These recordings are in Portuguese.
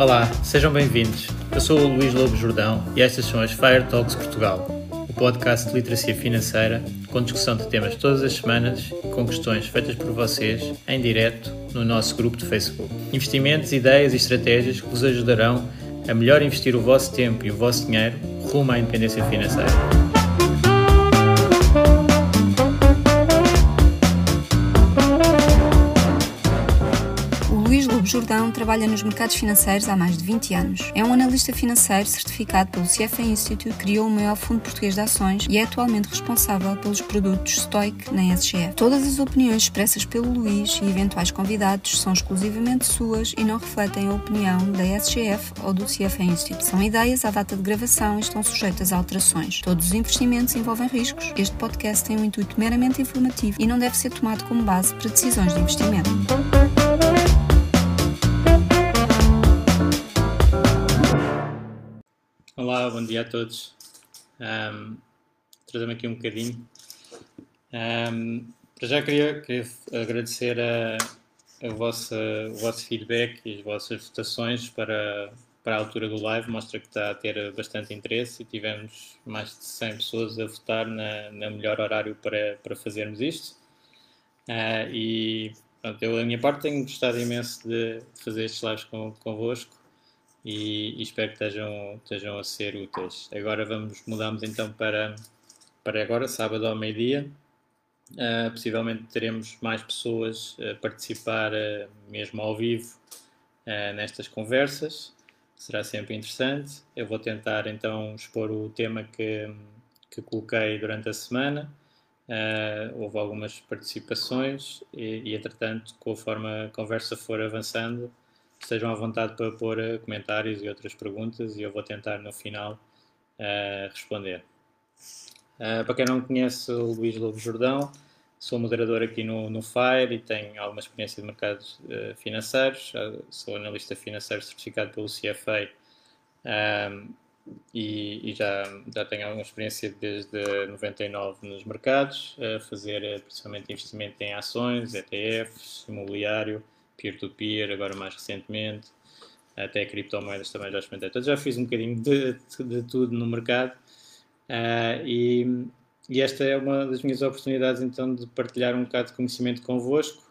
Olá, sejam bem-vindos. Eu sou o Luís Lobo Jordão e estas são as Fire Talks Portugal, o podcast de literacia financeira com discussão de temas todas as semanas e com questões feitas por vocês em direto no nosso grupo de Facebook. Investimentos, ideias e estratégias que vos ajudarão a melhor investir o vosso tempo e o vosso dinheiro rumo à independência financeira. Jordão trabalha nos mercados financeiros há mais de 20 anos. É um analista financeiro certificado pelo CFA Institute, criou o maior fundo português de ações e é atualmente responsável pelos produtos Stoic na SGF. Todas as opiniões expressas pelo Luís e eventuais convidados são exclusivamente suas e não refletem a opinião da SGF ou do CFA Institute. São ideias à data de gravação e estão sujeitas a alterações. Todos os investimentos envolvem riscos. Este podcast tem um intuito meramente informativo e não deve ser tomado como base para decisões de investimento. Olá, bom dia a todos. Um, Trazer-me aqui um bocadinho. Um, para já queria, queria agradecer a, a vossa, o vosso feedback e as vossas votações para, para a altura do live. Mostra que está a ter bastante interesse e tivemos mais de 100 pessoas a votar na, na melhor horário para, para fazermos isto. Uh, e pronto, eu, da minha parte, tenho gostado imenso de fazer estes lives com, convosco e, e, espero que estejam, estejam a ser úteis. Agora vamos, mudamos então para, para agora, sábado ao meio-dia. Uh, possivelmente teremos mais pessoas a participar uh, mesmo ao vivo uh, nestas conversas. Será sempre interessante. Eu vou tentar então expor o tema que, que coloquei durante a semana. houve algumas participações e, e, entretanto, conforme a conversa for avançando, estejam à vontade para pôr eh, comentários e outras perguntas e eu vou tentar no final uh, responder. Uh, para quem não conhece o Luís Lobo Jordão, sou moderador aqui no, no FIRE e tenho alguma experiência de mercados uh, financeiros, sou analista financeiro certificado pelo CFA um, e, e, já, já tenho alguma experiência desde 99 nos mercados, a fazer principalmente investimento em ações, ETFs, imobiliário, peer-to-peer, agora mais recentemente, até criptomoedas também já experimentei. Então já fiz um bocadinho de, de, tudo no mercado uh, e, e, esta é uma das minhas oportunidades então de partilhar um bocado de conhecimento convosco.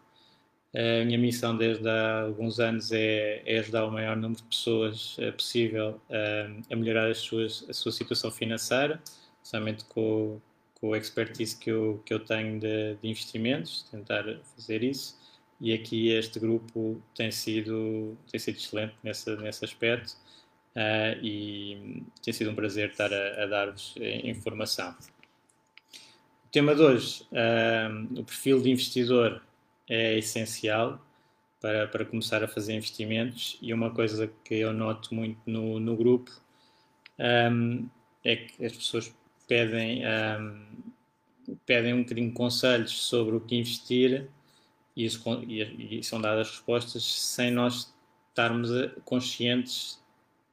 A minha missão desde há alguns anos é, é ajudar o maior número de pessoas uh, possível uh, a melhorar as suas, a sua situação financeira, somente com, com o expertise que eu, que eu tenho de, de investimentos, tentar fazer isso e aqui este grupo tem sido, tem sido excelente nesse, nesse aspecto uh, e tem sido um prazer estar a, a dar-vos informação. O tema de hoje, uh, o perfil de investidor é essencial para, para começar a fazer investimentos e uma coisa que eu noto muito no, no grupo um, é que as pessoas pedem, um, pedem um bocadinho conselhos sobre o que investir e, isso, e, e são dadas respostas sem nós estarmos conscientes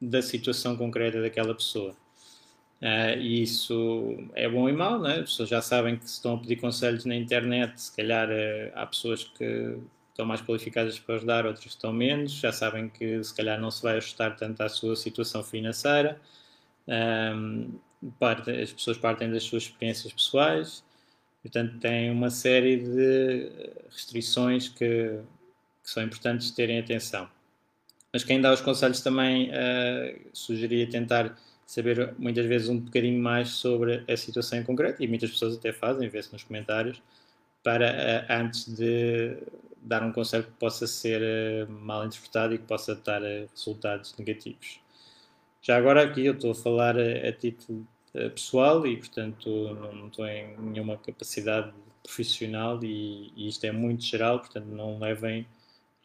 da situação concreta daquela pessoa. Uh, e isso é bom e mau, né? as pessoas já sabem que se estão a pedir conselhos na internet, se calhar uh, há pessoas que estão mais qualificadas para ajudar, outras estão menos, já sabem que se calhar não se vai ajustar tanto à sua situação financeira, um, parte, as pessoas partem das suas experiências pessoais Portanto, tem uma série de restrições que, que são importantes terem atenção. Mas quem dá os conselhos também uh, sugeria tentar saber muitas vezes um bocadinho mais sobre a situação em concreto, e muitas pessoas até fazem, vê-se nos comentários, para uh, antes de dar um conselho que possa ser uh, mal interpretado e que possa dar resultados negativos. Já agora aqui eu estou a falar a, título pessoal e, portanto, não estou em nenhuma capacidade profissional e, e, isto é muito geral, portanto, não levem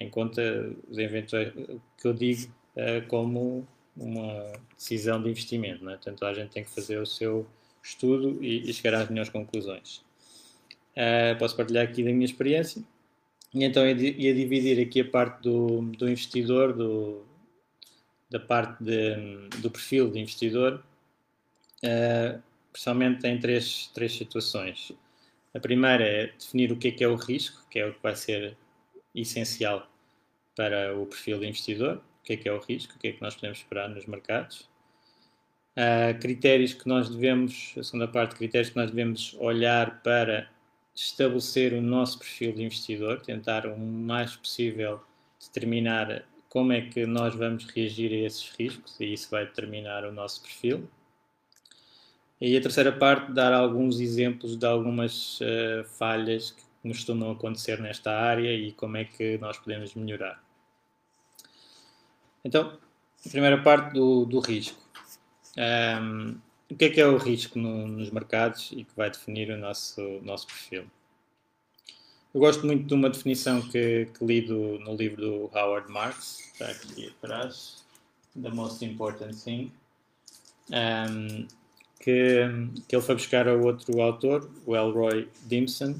em conta os eventuais que eu digo uh, como uma decisão de investimento. Não é? Portanto, a gente tem que fazer o seu estudo e, e chegar às melhores conclusões. Uh, posso partilhar aqui da minha experiência. E então ia dividir aqui a parte do, do investidor, do, da parte de, do perfil de investidor, uh, principalmente em três, três situações. A primeira é definir o que é que é o risco, que é o que vai ser essencial para o perfil de investidor. o que é que é o risco, o que é que nós podemos esperar nos mercados. Uh, critérios que nós devemos, a segunda parte, critérios que nós devemos olhar para estabelecer o nosso perfil de investidor, tentar o mais possível determinar como é que nós vamos reagir a esses riscos e isso vai determinar o nosso perfil. E a terceira parte, dar alguns exemplos de algumas uh, falhas que costumam acontecer nesta área e como é que nós podemos melhorar. Então, a primeira parte do, do risco. Um, o que é que é o risco no, nos mercados e que vai definir o nosso, nosso perfil? Eu gosto muito de uma definição que, que li do, no livro do Howard Marks, está aqui atrás, The Most Important Thing, um, que, que ele foi buscar a outro autor, o Elroy Dimson,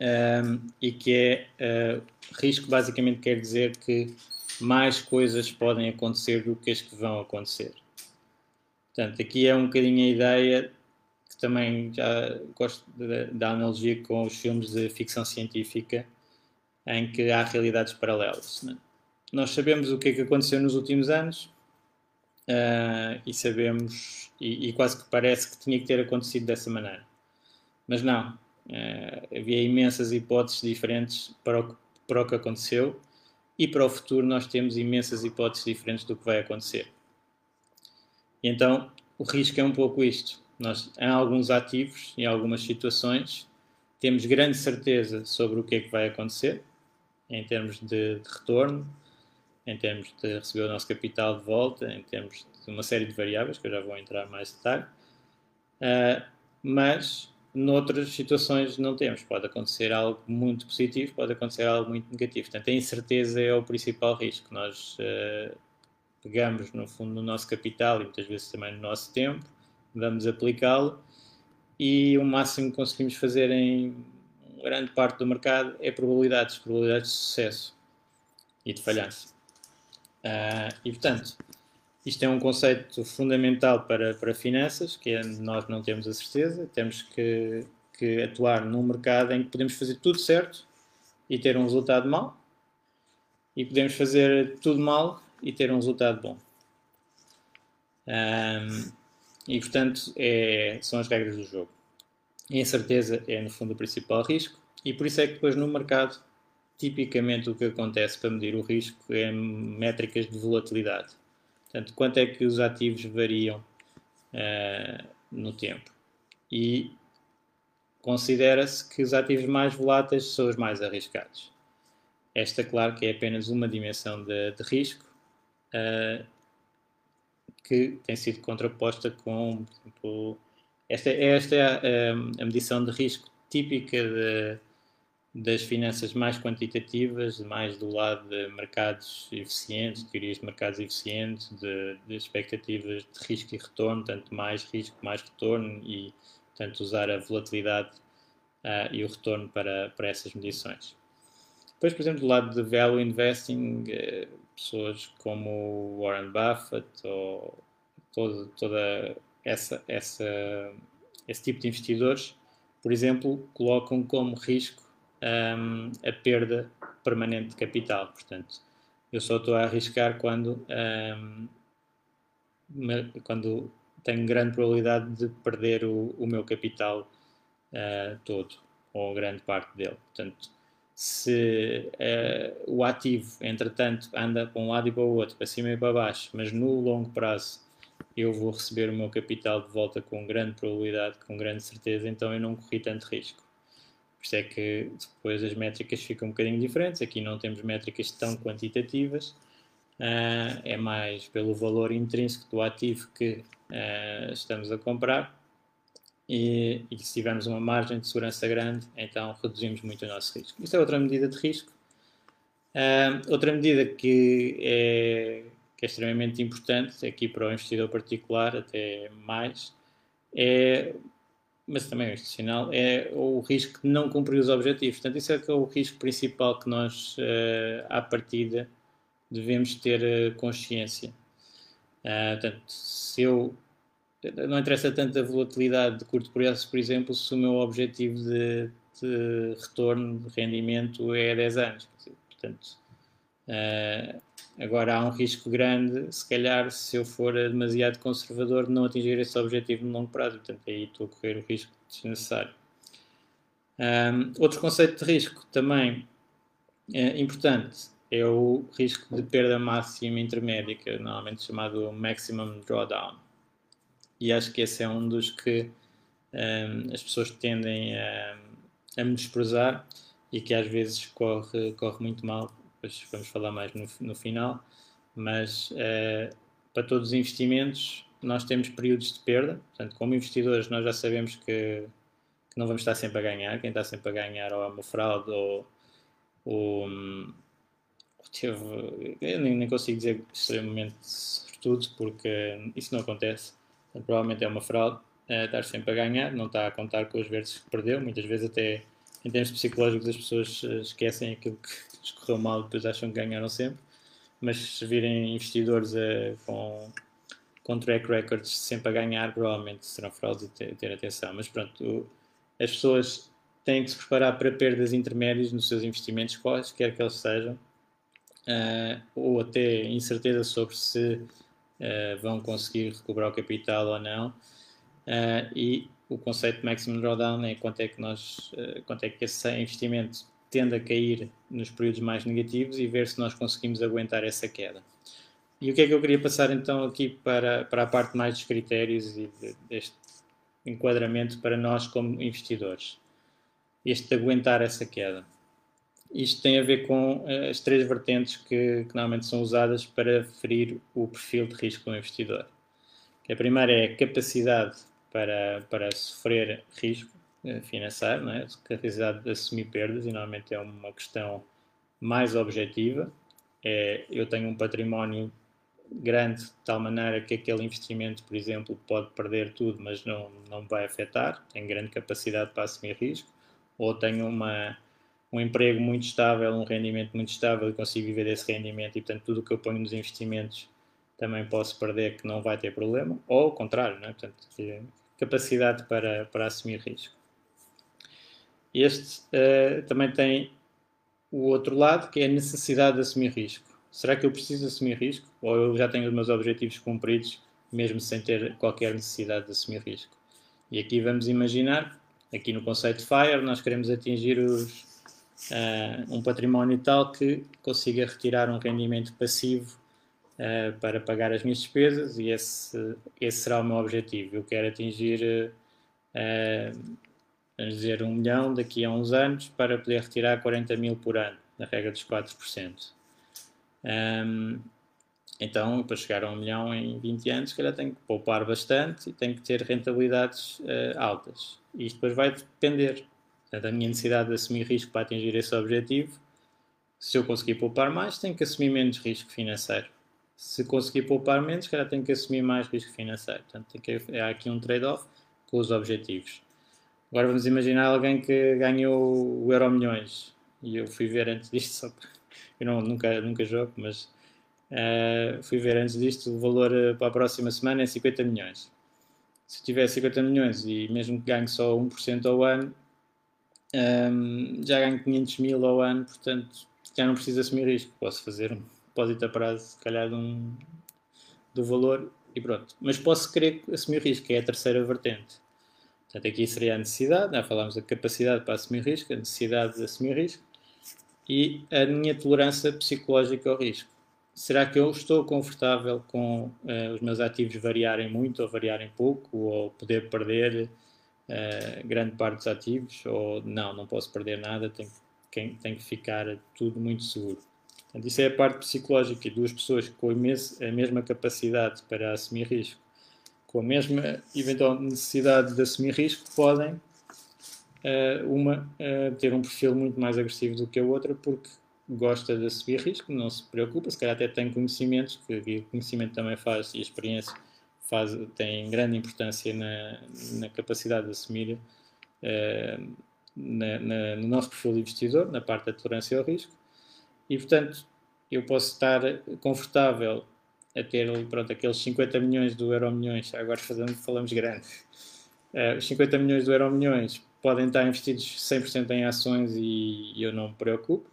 um, e que é uh, risco basicamente quer dizer que mais coisas podem acontecer do que as que vão acontecer. Portanto, aqui é um bocadinho a ideia que também já gosto da analogia com os filmes de ficção científica, em que há realidades paralelas. Né? Nós sabemos o que é que aconteceu nos últimos anos uh, e sabemos, e, e, quase que parece que tinha que ter acontecido dessa maneira. Mas não, uh, havia imensas hipóteses diferentes para o, para o que aconteceu e para o futuro nós temos imensas hipóteses diferentes do que vai acontecer. E então o risco é um pouco isto. Nós, em alguns ativos, em algumas situações, temos grande certeza sobre o que é que vai acontecer, em termos de, de retorno, em termos de receber o nosso capital de volta, em termos de uma série de variáveis, que eu já vou entrar mais detalhe. Uh, mas, noutras situações, não temos. Pode acontecer algo muito positivo, pode acontecer algo muito negativo. Portanto, a incerteza é o principal risco. Nós uh, pegamos no fundo no nosso capital e muitas vezes também no nosso tempo, vamos aplicá-lo e o máximo que conseguimos fazer em grande parte do mercado é probabilidades, probabilidades de sucesso e de falhança. Uh, e portanto, isto é um conceito fundamental para, para finanças, que é, nós não temos a certeza, temos que, que atuar num mercado em que podemos fazer tudo certo e ter um resultado mau, e podemos fazer tudo mal e ter um resultado bom. Um, e portanto, é, são as regras do jogo. A incerteza é, no fundo, o principal risco, e por isso é que depois no mercado, tipicamente o que acontece para medir o risco é métricas de volatilidade. Portanto, quanto é que os ativos variam uh, no tempo. E considera-se que os ativos mais voláteis são os mais arriscados. Esta, claro, que é apenas uma dimensão de, de risco, uh, que tem sido contraposta com, por exemplo, esta, esta é a, a, medição de risco típica de, das finanças mais quantitativas, mais do lado de mercados eficientes, teorias de mercados eficientes, de, de expectativas de risco e retorno, tanto mais risco, mais retorno, e tanto usar a volatilidade uh, e o retorno para, para essas medições. Depois, por exemplo, do lado de value investing, uh, pessoas como Warren Buffett ou todo, toda essa, essa, esse tipo de investidores, por exemplo, colocam como risco um, a perda permanente de capital. Portanto, eu só estou a arriscar quando, um, quando tenho grande probabilidade de perder o, o meu capital uh, todo ou grande parte dele. Portanto, se uh, o ativo, entretanto, anda para um lado e para o outro, para cima e para baixo, mas no longo prazo eu vou receber o meu capital de volta com grande probabilidade, com grande certeza, então eu não corri tanto risco. Por isso é que depois as métricas ficam um bocadinho diferentes. Aqui não temos métricas tão quantitativas, uh, é mais pelo valor intrínseco do ativo que uh, estamos a comprar e, e se tivermos uma margem de segurança grande, então reduzimos muito o nosso risco. Isto é outra medida de risco. Uh, outra medida que é, que é extremamente importante aqui para o investidor particular, até mais, é, mas também é institucional, é o risco de não cumprir os objetivos. Portanto, isso é, que é o risco principal que nós, uh, à partida, devemos ter uh, consciência. Uh, portanto, se eu não interessa tanto a volatilidade de curto prazo, por exemplo, se o meu objetivo de, de retorno, de rendimento é 10 anos. Portanto, uh, Agora há um risco grande, se calhar, se eu for demasiado conservador, de não atingir esse objetivo no longo prazo. Portanto, aí estou a correr o risco desnecessário. Um, outro conceito de risco também é importante é o risco de perda máxima intermédia, que é normalmente chamado Maximum Drawdown. E acho que esse é um dos que um, as pessoas tendem a, a menosprezar e que às vezes corre, corre muito mal. Depois vamos falar mais no, no final. Mas uh, para todos os investimentos, nós temos períodos de perda. Portanto, como investidores, nós já sabemos que que não vamos estar sempre a ganhar. Quem está sempre a ganhar ou é uma fraude ou, ou, ou teve. Eu nem, nem, consigo dizer extremamente sortudo porque isso não acontece. Provavelmente é uma fraude. É, estar sempre a ganhar, não está a contar com os verdes que perdeu. Muitas vezes, até em termos psicológicos, as pessoas eh, esquecem aquilo que escorreu mal, depois acham que ganharam sempre. Mas se virem investidores eh, com, com track records sempre a ganhar, provavelmente serão fraudes e ter, ter atenção. Mas pronto, as pessoas têm que se preparar para perdas intermédias nos seus investimentos, quaisquer que eles sejam, uh, ou até incerteza sobre se uh, vão conseguir recuperar o capital ou não. Uh, e o conceito de maximum drawdown é quanto é que nós, quanto é que esse investimento tende a cair nos períodos mais negativos e ver se nós conseguimos aguentar essa queda. E o que é que eu queria passar então aqui para, para a parte mais dos critérios e deste enquadramento para nós como investidores. Este de aguentar essa queda. Isto tem a ver com uh, as três vertentes que, que, normalmente são usadas para ferir o perfil de risco do investidor. A primeira é a capacidade para, para sofrer risco financeiro, não é? a capacidade de assumir perdas, e normalmente é uma questão mais objetiva. É, eu tenho um património grande de tal maneira que aquele investimento, por exemplo, pode perder tudo, mas não, não vai afetar, tem grande capacidade para assumir risco, ou tenho uma, um emprego muito estável, um rendimento muito estável e consigo viver desse rendimento e, portanto, tudo o que eu ponho nos investimentos também posso perder que não vai ter problema, ou ao contrário, né? portanto, capacidade para, para assumir risco. Este uh, também tem o outro lado, que é a necessidade de assumir risco. Será que eu preciso assumir risco? Ou eu já tenho os meus objetivos cumpridos, mesmo sem ter qualquer necessidade de assumir risco? E aqui vamos imaginar, aqui no conceito FIRE, nós queremos atingir os, uh, um património tal que consiga retirar um rendimento passivo uh, para pagar as minhas despesas e esse, esse será o meu objetivo. Eu quero atingir, uh, vamos dizer, um milhão daqui a uns anos para poder retirar 40 mil por ano, na regra dos 4%. Um, então, para chegar a um milhão em 20 anos, se calhar tenho que poupar bastante e tenho que ter rentabilidades uh, altas. E isto depois vai depender da minha necessidade de assumir risco para atingir esse objetivo. Se eu conseguir poupar mais, tenho que assumir menos risco financeiro. Se conseguir poupar menos, se calhar tenho que assumir mais risco financeiro. Portanto, que, há aqui um trade-off com os objetivos. Agora vamos imaginar alguém que ganhou o Euro Milhões. E eu fui ver antes disto só eu não, nunca, nunca jogo, mas uh, fui ver antes disto, o valor uh, para a próxima semana é 50 milhões. Se tiver 50 milhões e mesmo que ganhe só 1% ao ano, um, ehm, já ganho 500 mil ao ano, portanto já não preciso assumir risco. Posso fazer um depósito a prazo, se calhar, de um, do valor e pronto. Mas posso querer assumir risco, que é a terceira vertente. Portanto, aqui seria a necessidade, já falámos da capacidade para assumir risco, a necessidade de assumir risco e a minha tolerância psicológica ao risco. Será que eu estou confortável com uh, os meus ativos variarem muito ou variarem pouco, ou poder perder uh, grande parte dos ativos, ou não, não posso perder nada, tenho, tem que ficar tudo muito seguro. Portanto, isso é a parte psicológica e duas pessoas com a mesma capacidade para assumir risco, com a mesma eventual necessidade de assumir risco, podem uh, uma uh, ter um perfil muito mais agressivo do que a outra, porque gosta de assumir risco, não se preocupa, se calhar até tem conhecimentos, que o conhecimento também faz e a experiência faz, tem grande importância na, na capacidade de assumir uh, na, na, no nosso perfil de investidor, na parte da tolerância ao risco, e portanto eu posso estar confortável a ter pronto, aqueles 50 milhões do euro milhões, agora fazendo, falamos grande, uh, os 50 milhões do euro milhões podem estar investidos 100% em ações e eu não me preocupo.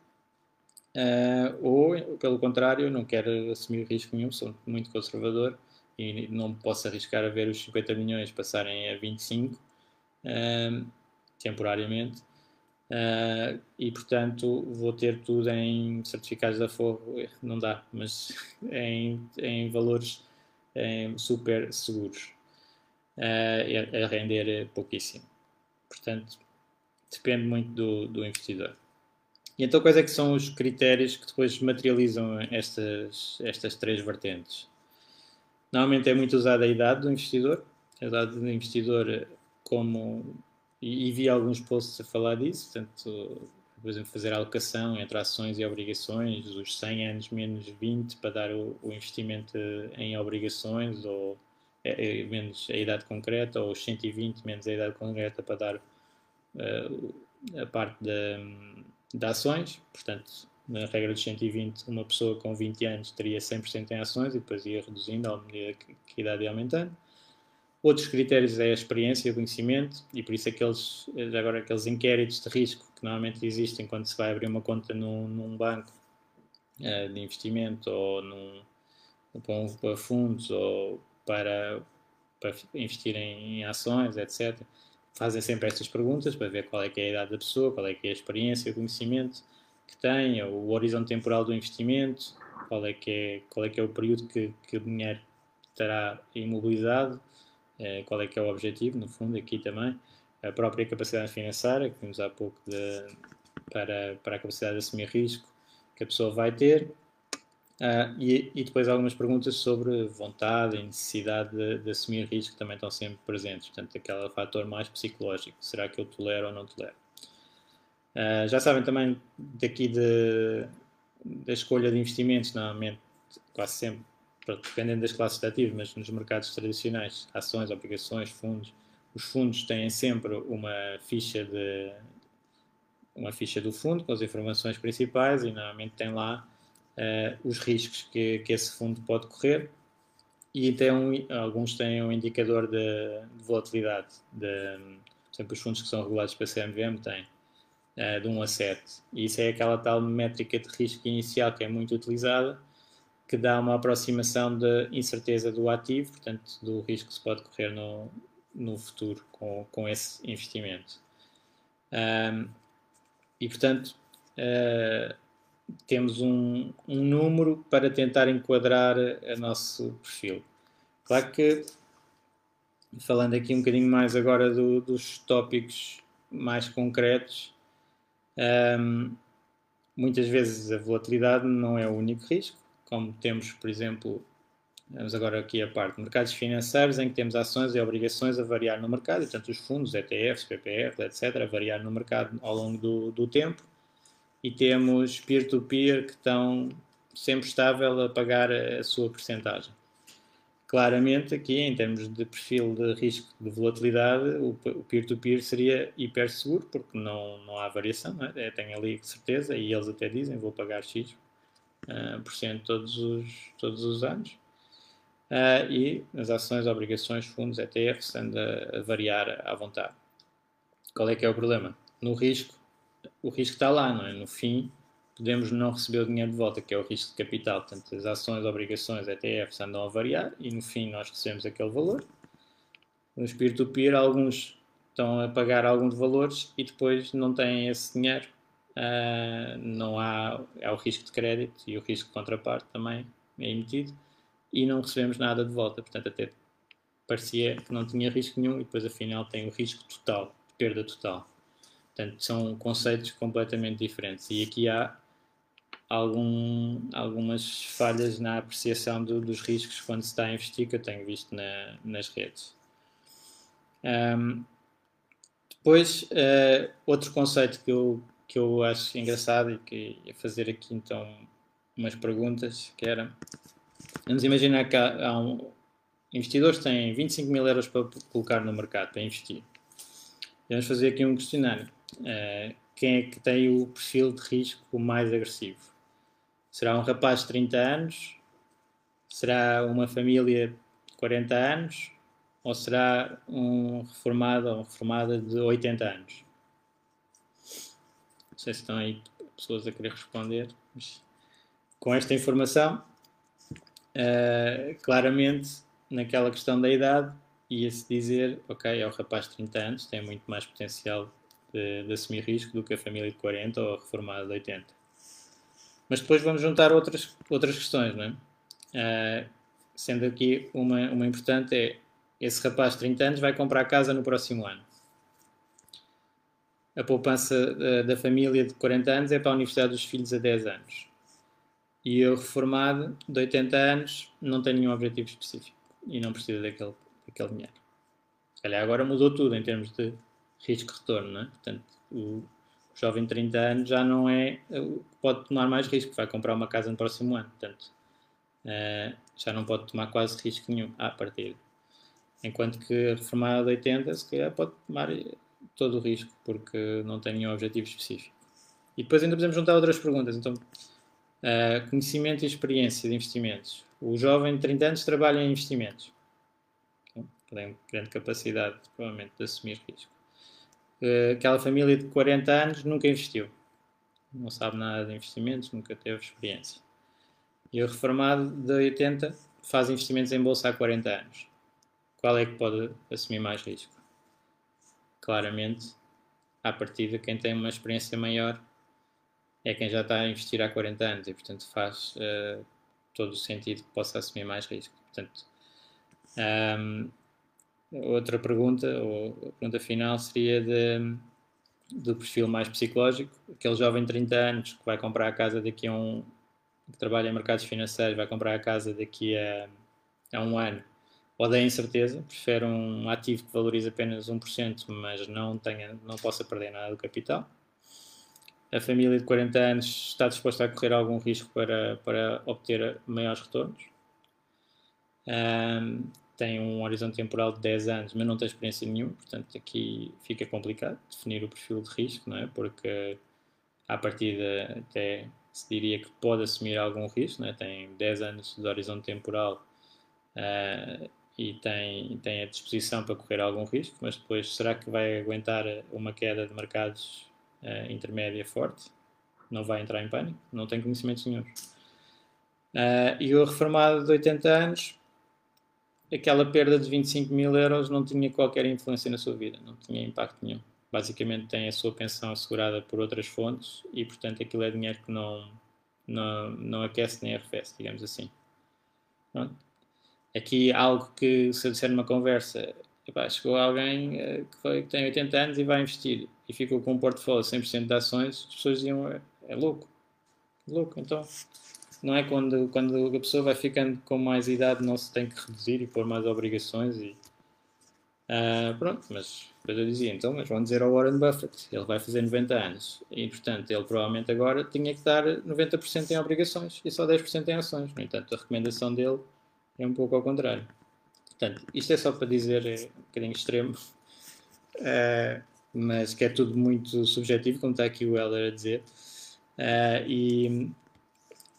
uh, ou, pelo contrário, não quer assumir risco nenhum, sou muito conservador e não posso arriscar a ver os 50 milhões passarem a 25 uh, temporariamente. Uh, e portanto vou ter tudo em certificados da Forro, não dá, mas em, em valores em super seguros, uh, a render pouquíssimo. Portanto, depende muito do, do investidor. E então, quais é que são os critérios que depois materializam estas, estas três vertentes? Normalmente é muito usada a idade do investidor, a idade do investidor como, e, e vi alguns posts a falar disso, portanto, por exemplo, fazer alocação entre ações e obrigações, os 100 anos menos 20 para dar o, o investimento em obrigações, ou é, é, menos a idade concreta, ou os 120 menos a idade concreta para dar uh, a parte da de ações, portanto, na regra dos 120, uma pessoa com 20 anos teria 100% em ações e depois ia reduzindo à medida que, que a idade ia aumentando. Outros critérios é a experiência e o conhecimento, e por isso aqueles, agora aqueles inquéritos de risco que normalmente existem quando se vai abrir uma conta num, num banco uh, de investimento ou num, para, fundos ou para, para investir em, em ações, etc fazem sempre estas perguntas para ver qual é é a idade da pessoa, qual é é a experiência, o conhecimento que tem, o horizonte temporal do investimento, qual é que é, qual é, que é o período que, que o dinheiro estará imobilizado, qual é que é o objetivo, no fundo, aqui também, a própria capacidade financeira, que vimos há pouco de, para, para a capacidade de assumir risco que a pessoa vai ter, Uh, e, e, depois algumas perguntas sobre vontade e necessidade de, de, assumir risco também estão sempre presentes. Portanto, aquele fator mais psicológico. Será que eu tolero ou não tolero? Uh, já sabem também daqui de, da escolha de investimentos, normalmente, quase sempre, dependendo das classes de ativos, mas nos mercados tradicionais, ações, obrigações, fundos, os fundos têm sempre uma ficha de uma ficha do fundo com as informações principais e normalmente tem lá uh, os riscos que, que, esse fundo pode correr e tem um, alguns têm um indicador de, de volatilidade. De, por exemplo, os fundos que são regulados pela CMVM têm uh, de 1 a 7. E isso é aquela tal métrica de risco inicial que é muito utilizada, que dá uma aproximação de incerteza do ativo, portanto, do risco que se pode correr no, no futuro com, com esse investimento. Um, e, portanto, uh, temos um, um número para tentar enquadrar o nosso perfil. Claro que, falando aqui um bocadinho mais agora do, dos tópicos mais concretos, um, muitas vezes a volatilidade não é o único risco, como temos, por exemplo, vamos agora aqui a parte, mercados financeiros em que temos ações e obrigações a variar no mercado, e portanto os fundos, ETFs, PPR, etc., a variar no mercado ao longo do, do tempo e temos peer-to-peer -peer que estão sempre estável a pagar a sua porcentagem. Claramente, aqui, em termos de perfil de risco de volatilidade, o peer-to-peer -peer seria hiper seguro, porque não, não há variação, não é? é tem ali certeza, e eles até dizem, vou pagar X uh, todos os, todos os anos. Uh, e as ações, obrigações, fundos, ETFs, anda a variar à vontade. Qual é que é o problema? No risco, o risco está lá, não é? No fim, podemos não receber o dinheiro de volta, que é o risco de capital. Portanto, as ações, obrigações, ETFs andam a variar e no fim nós recebemos aquele valor. Nos peer-to-peer, alguns estão a pagar alguns valores e depois não têm esse dinheiro. Uh, não há, há o risco de crédito e o risco de contraparte também é emitido e não recebemos nada de volta. Portanto, até parecia que não tinha risco nenhum e depois afinal tem o risco total, perda total. Portanto, são conceitos completamente diferentes. E aqui há algum, algumas falhas na apreciação do, dos riscos quando se está a investir, que eu tenho visto na, nas redes. Um, depois, uh, outro conceito que eu, que eu acho engraçado e que ia fazer aqui então umas perguntas, que era, vamos imaginar que há, há um, investidores têm 25 mil euros para colocar no mercado, para investir. Vamos fazer aqui um questionário. Uh, quem é que tem o perfil de risco mais agressivo? Será um rapaz de 30 anos? Será uma família de 40 anos? Ou será um reformado ou reformada de 80 anos? Não sei se estão aí pessoas a querer responder, Mas, com esta informação, uh, claramente, naquela questão da idade, ia-se dizer, ok, é o rapaz de 30 anos, tem muito mais potencial de, de, assumir risco do que a família de 40 ou a reformada de 80. Mas depois vamos juntar outras, outras questões, não é? Uh, sendo aqui uma, uma importante é, esse rapaz de 30 anos vai comprar casa no próximo ano. A poupança uh, da família de 40 anos é para a universidade dos filhos a 10 anos. E eu, reformado, de 80 anos, não tenho nenhum objetivo específico e não preciso daquele, daquele dinheiro. Se calhar agora mudou tudo em termos de risco-retorno, não é? Portanto, o jovem de 30 anos já não é pode tomar mais risco, vai comprar uma casa no próximo ano, portanto, uh, já não pode tomar quase risco nenhum à partida. Enquanto que a reformada de 80, se calhar pode tomar todo o risco, porque não tem nenhum objetivo específico. E depois ainda podemos juntar outras perguntas. Então, uh, conhecimento e experiência de investimentos. O jovem de 30 anos trabalha em investimentos. Tem grande capacidade, provavelmente, de assumir risco. Uh, aquela família de 40 anos nunca investiu. Não sabe nada de investimentos, nunca teve experiência. E o reformado de 80 faz investimentos em bolsa há 40 anos. Qual é que pode assumir mais risco? Claramente, à partida, quem tem uma experiência maior é quem já está a investir há 40 anos e, portanto, faz uh, todo o sentido que possa assumir mais risco. Portanto, um, outra pergunta, ou a pergunta final, seria de, do perfil mais psicológico. Aquele jovem de 30 anos que vai comprar a casa daqui a um. que trabalha em mercados financeiros, vai comprar a casa daqui a, a um ano, odeia incerteza, prefere um ativo que valoriza apenas 1%, mas não, tenha, não possa perder nada do capital a família de 40 anos está disposta a correr algum risco para, para obter maiores retornos. Um, tem um horizonte temporal de 10 anos, mas não tem experiência nenhuma, portanto aqui fica complicado definir o perfil de risco, não é? Porque à partida até se diria que pode assumir algum risco, não é? tem 10 anos de horizonte temporal uh, e tem, tem a disposição para correr algum risco, mas depois será que vai aguentar uma queda de mercados uh, intermédia forte, não vai entrar em pânico, não tem conhecimentos nenhum. Uh, e o reformado de 80 anos, aquela perda de 25 mil euros não tinha qualquer influência na sua vida, não tinha impacto nenhum. Basicamente tem a sua pensão assegurada por outras fontes e, portanto, aquilo é dinheiro que não, não, não aquece nem arrefece, digamos assim. Pronto. Aqui algo que, se eu disser numa conversa, epá, chegou alguém uh, que, foi, que tem 80 anos e vai investir. E ficou com um portfólio 100% de ações, as pessoas diziam, é, é louco, é louco, então não é quando, quando a pessoa vai ficando com mais idade não se tem que reduzir e pôr mais obrigações e uh, pronto, mas depois eu dizia, então, mas vão dizer ao Warren Buffett, ele vai fazer 90 anos. E portanto ele provavelmente agora tinha que dar 90% em obrigações e só 10% em ações, no entanto a recomendação dele é um pouco ao contrário. Portanto, isto é só para dizer, é um bocadinho extremo, uh, mas que é tudo muito subjetivo, como está aqui o Heller a dizer. Uh, e,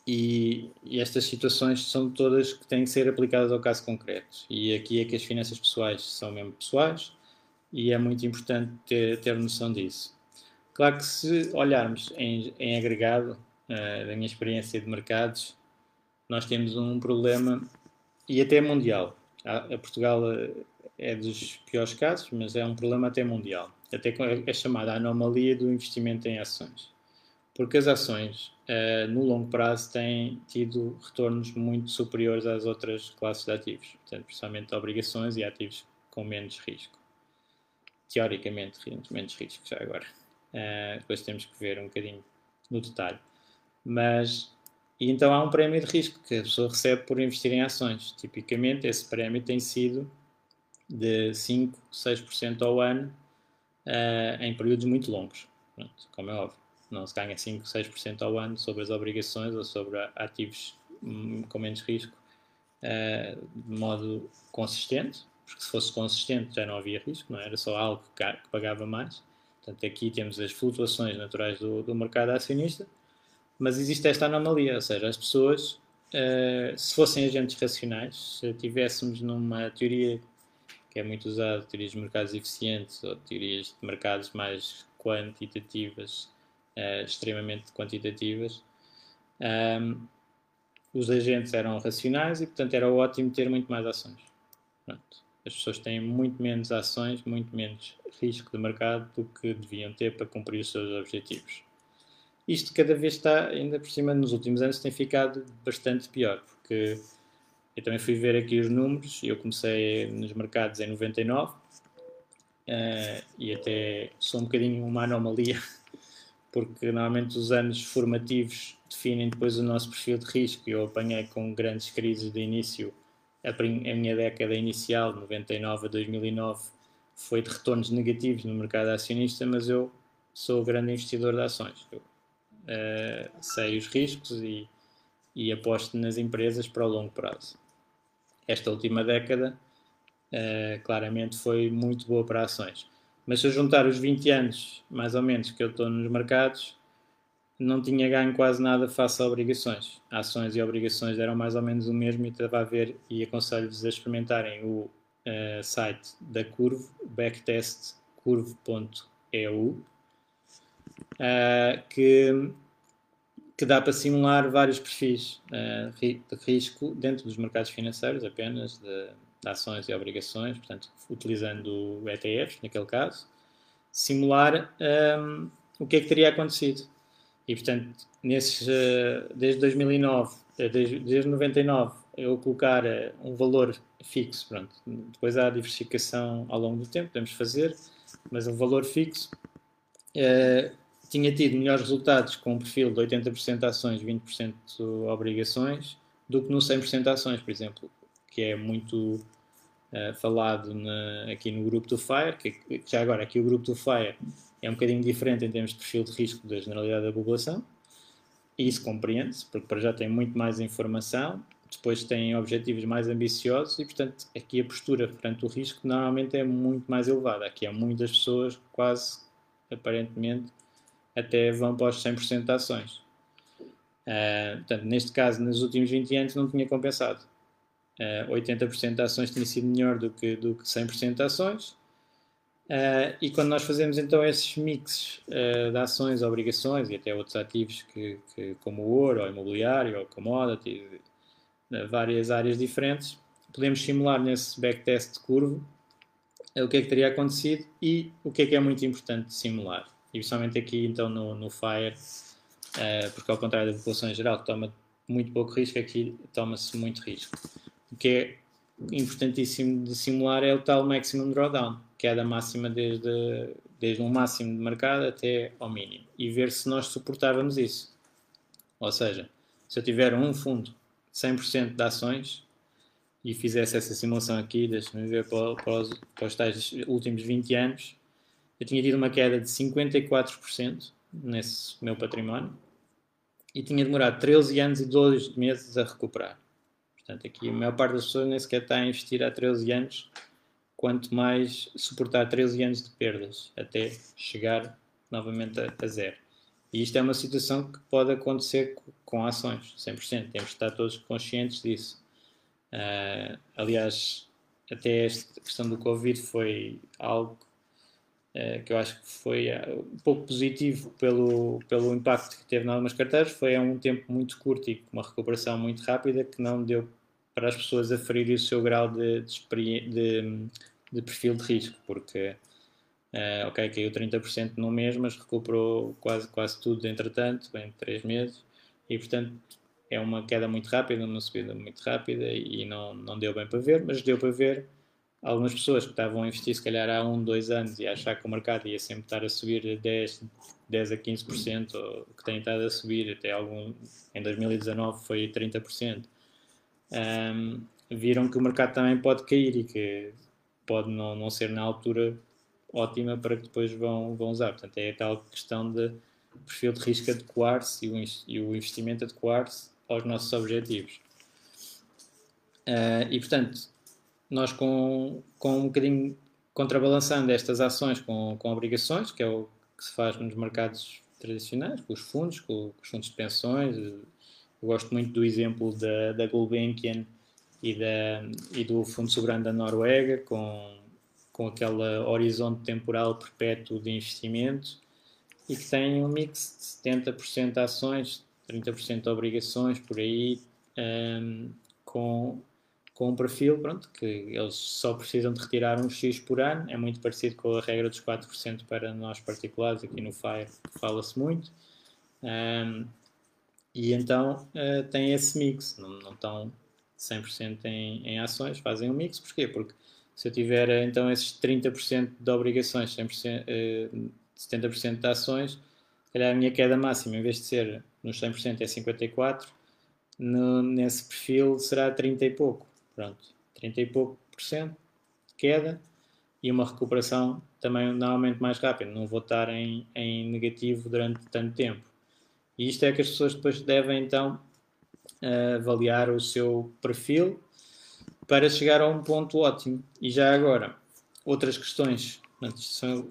e, e, estas situações são todas que têm que ser aplicadas ao caso concreto. E aqui é que as finanças pessoais são mesmo pessoais e é muito importante ter, ter noção disso. Claro que se olharmos em, em agregado, uh, da minha experiência de mercados, nós temos um problema, e até mundial. A, a Portugal eh, é dos piores casos, mas é um problema até mundial até é chamada anomalia do investimento em ações. Porque as ações, uh, no longo prazo, têm tido retornos muito superiores às outras classes de ativos, portanto, principalmente obrigações e ativos com menos risco. Teoricamente, menos risco, já agora. Uh, depois temos que ver um bocadinho no detalhe. Mas, e então há um prémio de risco que a pessoa recebe por investir em ações. Tipicamente, esse prémio tem sido de 5, 6% ao ano uh, em períodos muito longos, Pronto, como é óbvio. Não se ganha 5, 6% ao ano sobre as obrigações ou sobre ativos hum, com menos risco uh, de modo consistente, porque se fosse consistente já não havia risco, não é? era só algo que, pagava mais. Portanto, aqui temos as flutuações naturais do, do mercado acionista, mas existe esta anomalia, ou seja, as pessoas, uh, se fossem agentes racionais, se estivéssemos numa teoria que é muito usado, teorias de mercados eficientes ou teorias de mercados mais quantitativas, uh, extremamente quantitativas, Um, os agentes eram racionais e, portanto, era ótimo ter muito mais ações. Pronto. As pessoas têm muito menos ações, muito menos risco de mercado do que deviam ter para cumprir os seus objetivos. Isto cada vez está, ainda por cima, nos últimos anos tem ficado bastante pior, porque eu também fui ver aqui os números, eu comecei nos mercados em 99 uh, eh, e até sou um bocadinho uma anomalia, porque normalmente os anos formativos definem depois o nosso perfil de risco. Eu apanhei com grandes crises de início, a, a minha década inicial, 99 a 2009, foi de retornos negativos no mercado acionista, mas eu sou grande investidor de ações. Eu uh, sei os riscos e, e aposto nas empresas para o longo prazo. Esta última década, uh, claramente, foi muito boa para ações. Mas se eu juntar os 20 anos, mais ou menos, que eu estou nos mercados, não tinha ganho quase nada face a obrigações. Ações e obrigações eram mais ou menos o mesmo e estava a ver e aconselho-vos a experimentarem o uh, site da Curve, backtestcurve.eu, uh, que, que dá para simular vários perfis uh, de risco dentro dos mercados financeiros apenas, de, de ações e obrigações, portanto, utilizando ETFs, naquele caso, simular um, o que é que teria acontecido e, portanto, nesses, eh, desde 2009, eh, desde, desde 99, eu colocar um valor fixo, pronto. Depois há a diversificação ao longo do tempo, podemos fazer, mas um valor fixo. Uh, tinha tido melhores resultados com um perfil de 80% ações, 20% obrigações, do que no 100% ações, por exemplo, que é muito uh, falado na, aqui no grupo do FIRE, que já agora aqui o grupo do FIRE é um bocadinho diferente em termos de perfil de risco da generalidade da população, e isso compreende-se, porque para já tem muito mais informação, depois tem objetivos mais ambiciosos e, portanto, aqui a postura perante o risco normalmente é muito mais elevada. Aqui há muitas pessoas, quase aparentemente, até vão para os 100% de ações. Uh, portanto, neste caso, nos últimos 20 anos não tinha compensado. Uh, 80% de ações tinha sido melhor do que, do que 100% de ações Uh, e quando nós fazemos então esses mixes de ações, obrigações e até outros ativos que, que como o ouro, ou imobiliário, ou commodity, várias áreas diferentes, podemos simular nesse backtest de curva o que é que teria acontecido e o que é que é muito importante simular. E principalmente aqui então no, no FIRE, porque ao contrário da população em geral que toma muito pouco risco, aqui toma-se muito risco. O que é importantíssimo de simular é o tal maximum drawdown queda máxima desde, desde um máximo de mercado até ao mínimo e ver se nós suportávamos isso. Ou seja, se eu tiver um fundo 100% de ações e fizesse essa simulação aqui, deixa-me ver para, para, os, para os tais últimos 20 anos, eu tinha tido uma queda de 54% nesse meu património e tinha demorado 13 anos e 2 meses a recuperar. Portanto, aqui a maior parte das pessoas nem sequer está a investir há 13 anos quanto mais suportar 13 anos de perdas até chegar novamente a, a zero. E isto é uma situação que pode acontecer com ações, 100%. Temos de estar todos conscientes disso. Uh, aliás, até esta questão do Covid foi algo que eu acho que foi uh, um pouco positivo pelo, pelo impacto que teve em algumas carteiras. Foi a um tempo muito curto e uma recuperação muito rápida que não deu para as pessoas aferirem o seu grau de, de, de, de perfil de risco, porque, uh, ok, caiu 30% no mês, mas recuperou quase, quase tudo entretanto, em 3 meses, e portanto é uma queda muito rápida, uma subida muito rápida, e não, não deu bem para ver, mas deu para ver algumas pessoas que estavam a investir se calhar há um, dois anos e achar que o mercado ia sempre estar a subir 10, 10 a 15%, ou que tem estado a subir até algum, em 2019 foi 30%, um, viram que o mercado também pode cair e que pode não, não ser na altura ótima para que depois vão, vão usar. Portanto, é tal questão de perfil de risco adequar-se e, o investimento adequar-se aos nossos objetivos. Uh, e, portanto, nós com, com um bocadinho contrabalançando estas ações com, com obrigações, que é o que se faz nos mercados tradicionais, com os fundos, com, com os fundos de pensões, eu gosto muito do exemplo da, da Gulbenkian e, da, e do Fundo Soberano da Noruega, com, com aquele horizonte temporal perpétuo de investimento e que tem um mix de 70% de ações, 30% de obrigações por aí, um, com, com um perfil pronto, que eles só precisam de retirar um X por ano, é muito parecido com a regra dos 4% para nós particulares, aqui no FIRE fala-se muito. Um, e então uh, tem esse mix, não, não estão 100% em, em ações, fazem um mix, porquê? Porque se eu tiver então esses 30% de obrigações, 100%, uh, 70% de ações, se calhar a minha queda máxima, em vez de ser nos 100% é 54%, no, nesse perfil será 30 e pouco. Pronto, 30 e pouco por cento de queda e uma recuperação também normalmente mais rápida. Não vou estar em, em negativo durante tanto tempo. E isto é que as pessoas depois devem então avaliar o seu perfil para chegar a um ponto ótimo. E já agora, outras questões.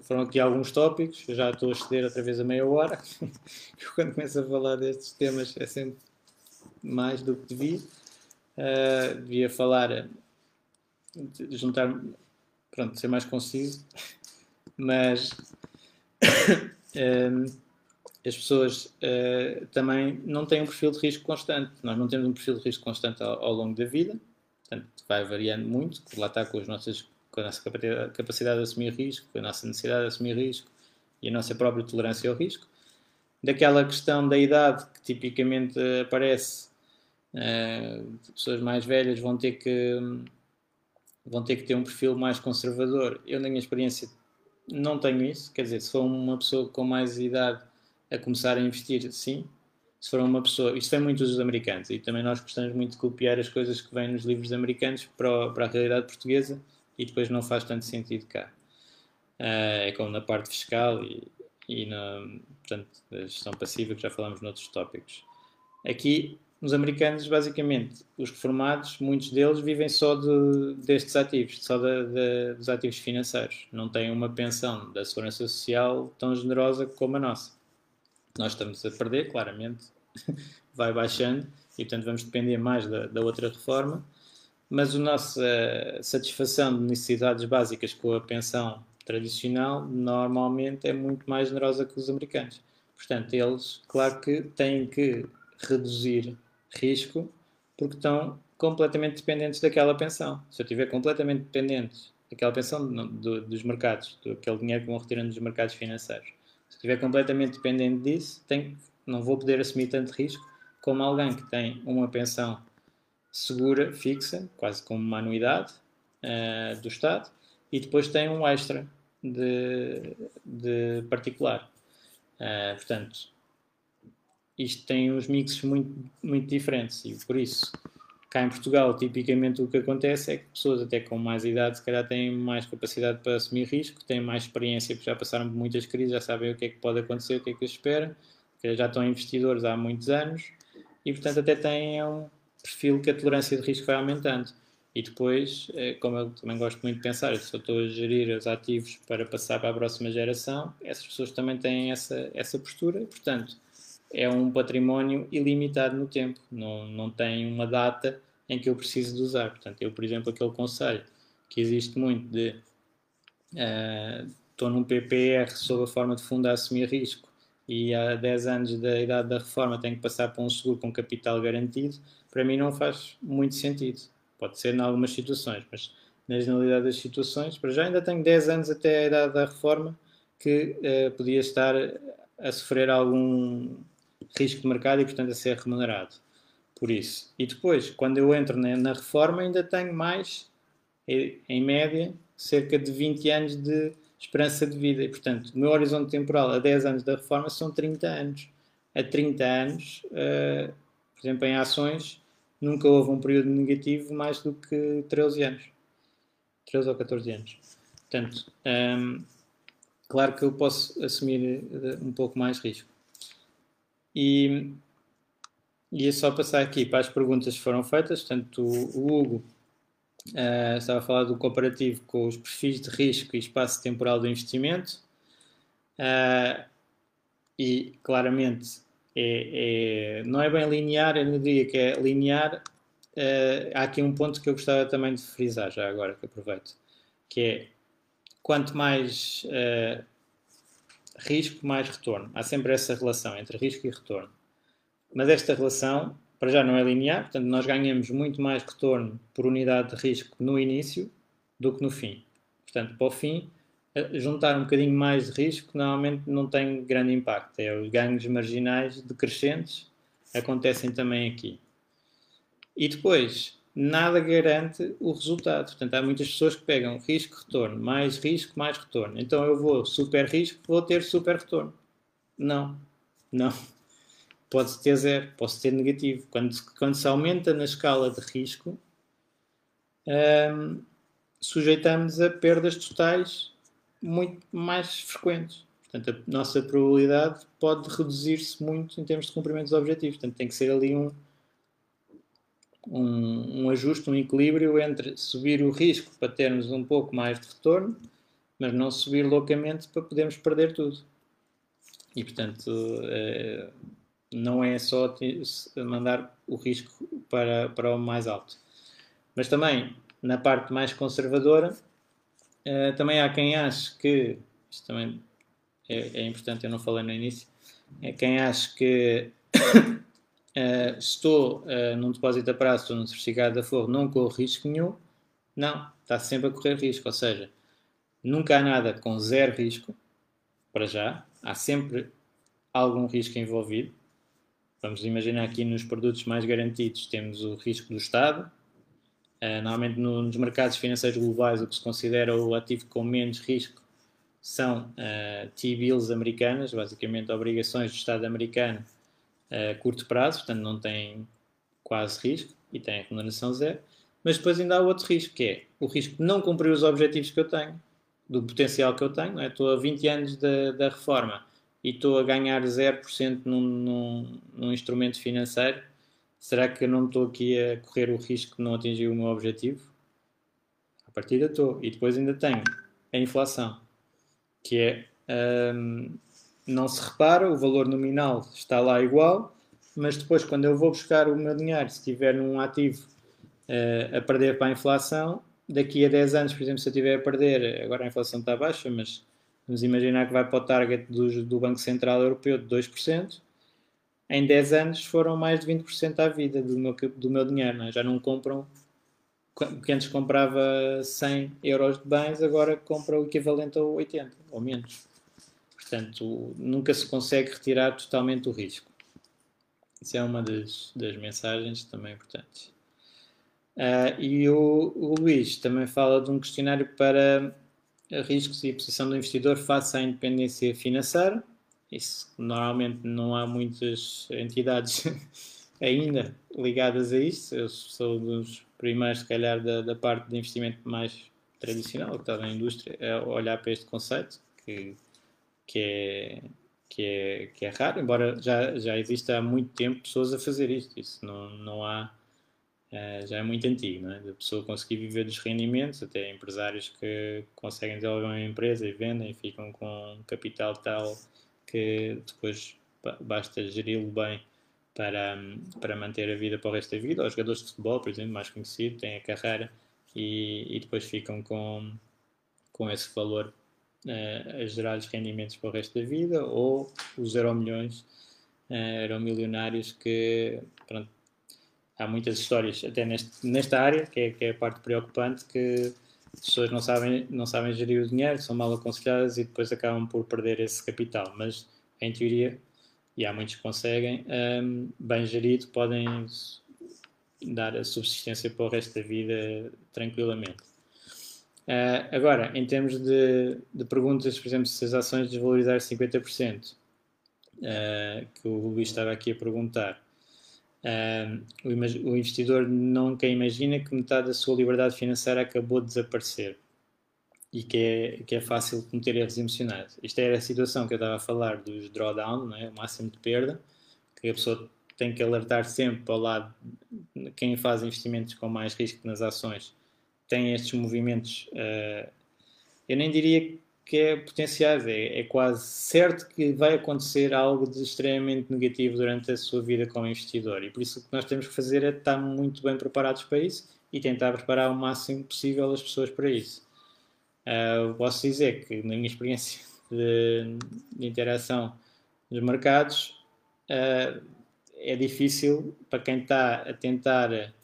Foram aqui alguns tópicos, eu já estou a exceder outra vez a meia hora. Quando começo a falar destes temas, é sempre mais do que devia. Uh, devia falar, juntar, pronto, ser mais conciso, mas um, as pessoas uh, também não têm um perfil de risco constante. Nós não temos um perfil de risco constante ao, ao longo da vida, portanto, vai variando muito, lá está com, as nossas, com a nossa capacidade de assumir risco, com a nossa necessidade de assumir risco e a nossa própria tolerância ao risco. Daquela questão da idade que tipicamente aparece, uh, pessoas mais velhas vão ter que vão ter que ter um perfil mais conservador. Eu, na minha experiência, não tenho isso. Quer dizer, se for uma pessoa com mais idade a começar a investir, sim. Se for uma pessoa, isto vem muito dos americanos e também nós gostamos muito de copiar as coisas que vêm nos livros americanos para, para a realidade portuguesa e depois não faz tanto sentido cá. Uh, é como na parte fiscal e, e na portanto, gestão passiva que já falamos noutros tópicos. Aqui, os americanos, basicamente, os reformados, muitos deles vivem só de, destes ativos, só de, de, dos ativos financeiros. Não têm uma pensão da segurança social tão generosa como a nossa nós estamos a perder, claramente, vai baixando e, portanto, vamos depender mais da, da outra reforma. Mas a nossa satisfação de necessidades básicas com a pensão tradicional normalmente é muito mais generosa que os americanos. Portanto, eles, claro que têm que reduzir risco porque estão completamente dependentes daquela pensão. Se eu estiver completamente dependente daquela pensão do, do, dos mercados, daquele dinheiro que vão retirando dos mercados financeiros, se estiver completamente dependente disso, tenho, não vou poder assumir tanto risco como alguém que tem uma pensão segura, fixa, quase como uma anuidade uh, do Estado, e depois tem um extra de, de particular. Uh, portanto, isto tem uns mixes muito, muito diferentes e por isso Cá em Portugal, tipicamente o que acontece é que pessoas até com mais idade, se calhar têm mais capacidade para assumir risco, têm mais experiência, porque já passaram por muitas crises, já sabem o que é que pode acontecer, o que é que espera, já estão investidores há muitos anos e, portanto, até têm um perfil que a tolerância de risco vai aumentando. E depois, eh, como eu também gosto muito de pensar, se eu estou a gerir os ativos para passar para a próxima geração, essas pessoas também têm essa, essa postura, portanto, é um património ilimitado no tempo, não, não tem uma data em que eu preciso de usar. Portanto, eu, por exemplo, aquele conselho que existe muito de uh, estou num PPR sob a forma de fundo a assumir risco e há 10 anos da idade da reforma tenho que passar para um seguro com capital garantido, para mim não faz muito sentido. Pode ser em algumas situações, mas na generalidade das situações, para já ainda tenho 10 anos até a idade da reforma que uh, podia estar a sofrer algum risco de mercado e, portanto, a ser remunerado por isso. E depois, quando eu entro na, na reforma, ainda tenho mais, em média, cerca de 20 anos de esperança de vida. E, portanto, o meu horizonte temporal a 10 anos da reforma são 30 anos. A 30 anos, uh, por exemplo, em ações, nunca houve um período negativo mais do que 13 anos. 13 ou 14 anos. Portanto, um, ehm, claro que eu posso assumir eh, um pouco mais risco. E, e é só passar aqui para as perguntas que foram feitas. Portanto, o, Hugo uh, estava a falar do comparativo com os perfis de risco e espaço temporal do investimento. Uh, e claramente é, é, não é bem linear, eu não diria que é linear. Uh, há aqui um ponto que eu gostava também de frisar, já agora que aproveito, que é quanto mais risco mais retorno. Há sempre essa relação entre risco e retorno. Mas esta relação, para já, não é linear, portanto, nós ganhamos muito mais retorno por unidade de risco no início do que no fim. Portanto, para o fim, juntar um bocadinho mais de risco normalmente não tem grande impacto. É os ganhos marginais decrescentes acontecem também aqui. E depois, nada garante o resultado. Portanto, há muitas pessoas que pegam risco-retorno, mais risco, mais retorno. Então eu vou super risco, vou ter super retorno. Não, não. Pode ter zero, posso ter negativo. Quando, quando se aumenta na escala de risco, hum, sujeitamos a perdas totais muito mais frequentes. Portanto, a nossa probabilidade pode reduzir-se muito em termos de cumprimento dos objetivos. Portanto, tem que ser ali um, um, um, ajuste, um equilíbrio entre subir o risco para termos um pouco mais de retorno, mas não subir loucamente para podermos perder tudo. E, portanto, é, não é só mandar o risco para, para o mais alto. Mas também, na parte mais conservadora, é, também há quem ache que, isto também é, é, importante, eu não falei no início, é quem acha que uh, estou uh, num depósito a prazo, estou num certificado de aforro, não corro risco nenhum. Não, está sempre a correr risco, ou seja, nunca há nada com zero risco, para já, há sempre algum risco envolvido. Vamos imaginar aqui nos produtos mais garantidos temos o risco do Estado. Uh, normalmente no, nos mercados financeiros globais o que se considera o ativo com menos risco são uh, T-bills americanas, basicamente obrigações do Estado americano a curto prazo, portanto não tem quase risco e tem remuneração zero. Mas depois ainda há outro risco, que é o risco de não cumprir os objetivos que eu tenho, do potencial que eu tenho. É? Estou a 20 anos da, da reforma e estou a ganhar 0% num, num, num instrumento financeiro. Será que eu não estou aqui a correr o risco de não atingir o meu objetivo? A partida estou. E depois ainda tenho a inflação, que é hum, não se repara, o valor nominal está lá igual, mas depois, quando eu vou buscar o meu dinheiro, se estiver num ativo uh, a perder para a inflação, daqui a 10 anos, por exemplo, se eu estiver a perder, agora a inflação está baixa, mas vamos imaginar que vai para o target do, do Banco Central Europeu de 2%, em 10 anos foram mais de 20% à vida do meu, do meu dinheiro, não é? já não compram que antes comprava 100 euros de bens, agora compra o equivalente a 80 ou menos. Portanto, nunca se consegue retirar totalmente o risco. Isso é uma das, das mensagens também importantes. Uh, e o, o, Luís também fala de um questionário para riscos e posição do investidor face à independência financeira. Isso normalmente não há muitas entidades ainda ligadas a isto. Eu sou dos primeiros, se calhar, da, da parte de investimento mais tradicional, que está na indústria, a olhar para este conceito, que que é, que é, que é raro, embora já, já exista há muito tempo pessoas a fazer isto. Isso não, não há. Uh, já é muito antigo, não é? Pessoa conseguir viver dos rendimentos, até empresários que conseguem desenvolver uma empresa e vendem ficam com um capital tal que depois basta geri-lo bem para, para manter a vida para o resto da vida. Os jogadores de futebol, por exemplo, mais conhecido, têm a carreira e, e depois ficam com, com esse valor a gerar rendimentos para o resto da vida, ou os euro milhões, uh, eram milionários que, pronto, há muitas histórias, até neste, nesta área, que é, que é a parte preocupante, que as pessoas não sabem, não sabem gerir o dinheiro, são mal aconselhadas e depois acabam por perder esse capital. Mas, em teoria, e há muitos que conseguem, um, ehm, bem gerido, podem dar a subsistência para o resto da vida tranquilamente. Uh, agora, em termos de, de, perguntas, por exemplo, se as ações desvalorizarem 50%, uh, que o Luís estava aqui a perguntar, uh, o, o, investidor nunca imagina que metade da sua liberdade financeira acabou de desaparecer e que é, que é fácil cometer erros emocionais. Isto era a situação que eu estava a falar dos drawdown, é? o máximo de perda, que a pessoa tem que alertar sempre para o lado quem faz investimentos com mais risco nas ações tem estes movimentos, uh, eu nem diria que é potenciais, é, é, quase certo que vai acontecer algo de extremamente negativo durante a sua vida como investidor. E por isso o que nós temos que fazer é estar muito bem preparados para isso e tentar preparar o máximo possível as pessoas para isso. Uh, posso dizer que, na minha experiência de, de interação nos mercados, uh, é difícil para quem está a tentar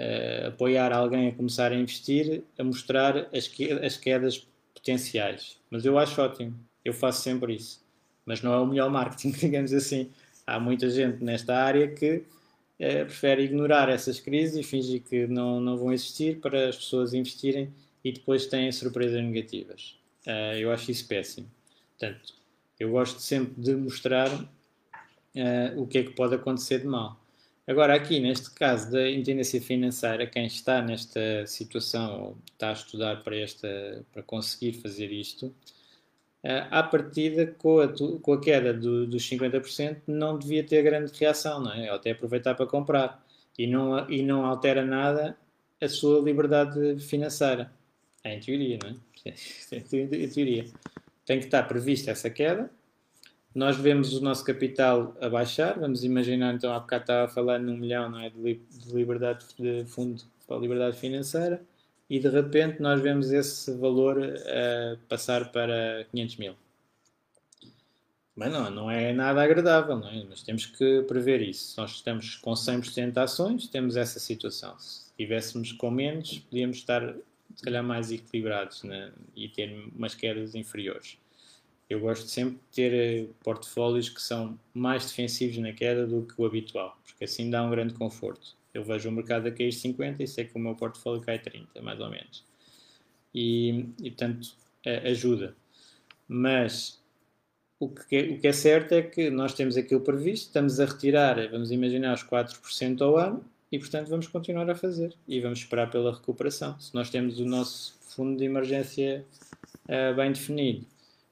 uh, apoiar alguém a começar a investir, a mostrar as, que, as quedas potenciais. Mas eu acho ótimo, eu faço sempre isso. Mas não é o melhor marketing, digamos assim. Há muita gente nesta área que uh, prefere ignorar essas crises e fingir que não, não vão existir para as pessoas investirem e depois têm surpresas negativas. Uh, eu acho isso péssimo. Portanto, eu gosto sempre de mostrar uh, o que é que pode acontecer de mal. Agora, aqui, neste caso da independência financeira, quem está nesta situação ou está a estudar para, esta, para conseguir fazer isto, uh, à partida, com a, com a queda do, dos 50%, não devia ter grande reação, não é? Ou até aproveitar para comprar. E não, e não altera nada a sua liberdade financeira. É em teoria, não é? em teoria tem que estar prevista essa queda. Nós vemos o nosso capital a baixar, vamos imaginar, então, há bocado estava a falar num milhão não é, de, de liberdade de fundo para a liberdade financeira e de repente nós vemos esse valor uh, passar para 500 mil. Bem, não, não é nada agradável, não é? mas temos que prever isso. Nós estamos com 100% de ações, temos essa situação. Se estivéssemos com menos, podíamos estar se calhar mais equilibrados né? e ter umas quedas inferiores. Eu gosto sempre de ter eh, portfólios que são mais defensivos na queda do que o habitual, porque assim dá um grande conforto. Eu vejo o mercado a cair 50 e sei que o meu portfólio cai 30, mais ou menos. E, e portanto, ajuda. Mas o que, é, o que é certo é que nós temos aquilo previsto, estamos a retirar, vamos imaginar, os 4% ao ano, e portanto vamos continuar a fazer e vamos esperar pela recuperação. Se nós temos o nosso fundo de emergência uh, bem definido,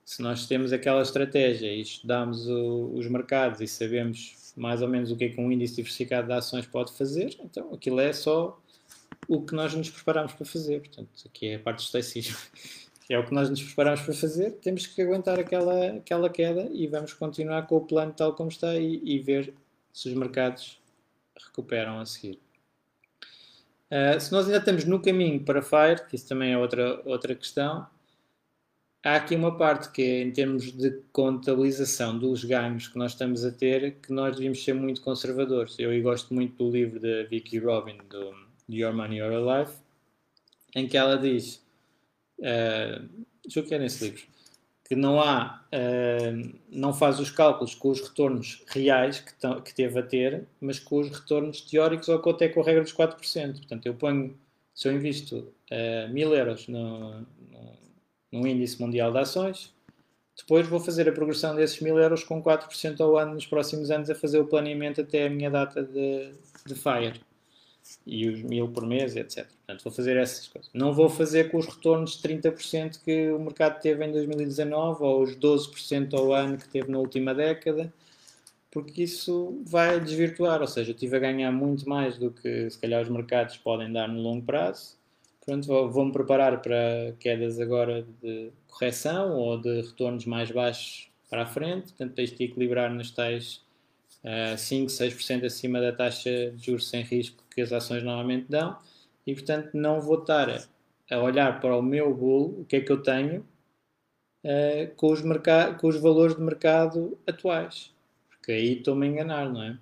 se nós temos aquela estratégia e estudamos o, os mercados e sabemos mais ou menos o que é que um índice diversificado de ações pode fazer, então aquilo é só o que nós nos preparamos para fazer. Portanto, aqui é a parte do estoicismo. É o que nós nos preparamos para fazer, temos que aguentar aquela, aquela queda e vamos continuar com o plano tal como está e, e ver se os mercados recuperam a seguir. Uh, se nós ainda estamos no caminho para Fire, que isso também é outra, outra questão, há aqui uma parte que é em termos de contabilização dos ganhos que nós estamos a ter, que nós devíamos ser muito conservadores. Eu gosto muito do livro da Vicky Robin, do Your Money, Your Life, em que ela diz, uh, deixa eu ver nesse livro, que não há, uh, não faz os cálculos com os retornos reais que, que teve a ter, mas com os retornos teóricos ou até com a regra dos 4%. Portanto, eu ponho, se eu invisto uh, mil euros no, no, no, índice mundial de ações, depois vou fazer a progressão desses mil euros com 4% ao ano nos próximos anos a fazer o planeamento até a minha data de, de FIRE e os mil por mês, etc. Portanto, vou fazer essas coisas. Não vou fazer com os retornos de 30% que o mercado teve em 2019 ou os 12% ao ano que teve na última década, porque isso vai desvirtuar. Ou seja, eu estive a ganhar muito mais do que se calhar os mercados podem dar no longo prazo. Pronto, vou-me preparar para quedas agora de correção ou de retornos mais baixos para a frente, portanto, tens de equilibrar nos tais uh, 5, 6% acima da taxa de juros sem risco que as ações normalmente dão e, portanto, não vou estar a olhar para o meu bolo, o que é que eu tenho, uh, com, os com os valores de mercado atuais. Porque aí estou-me a enganar, não é?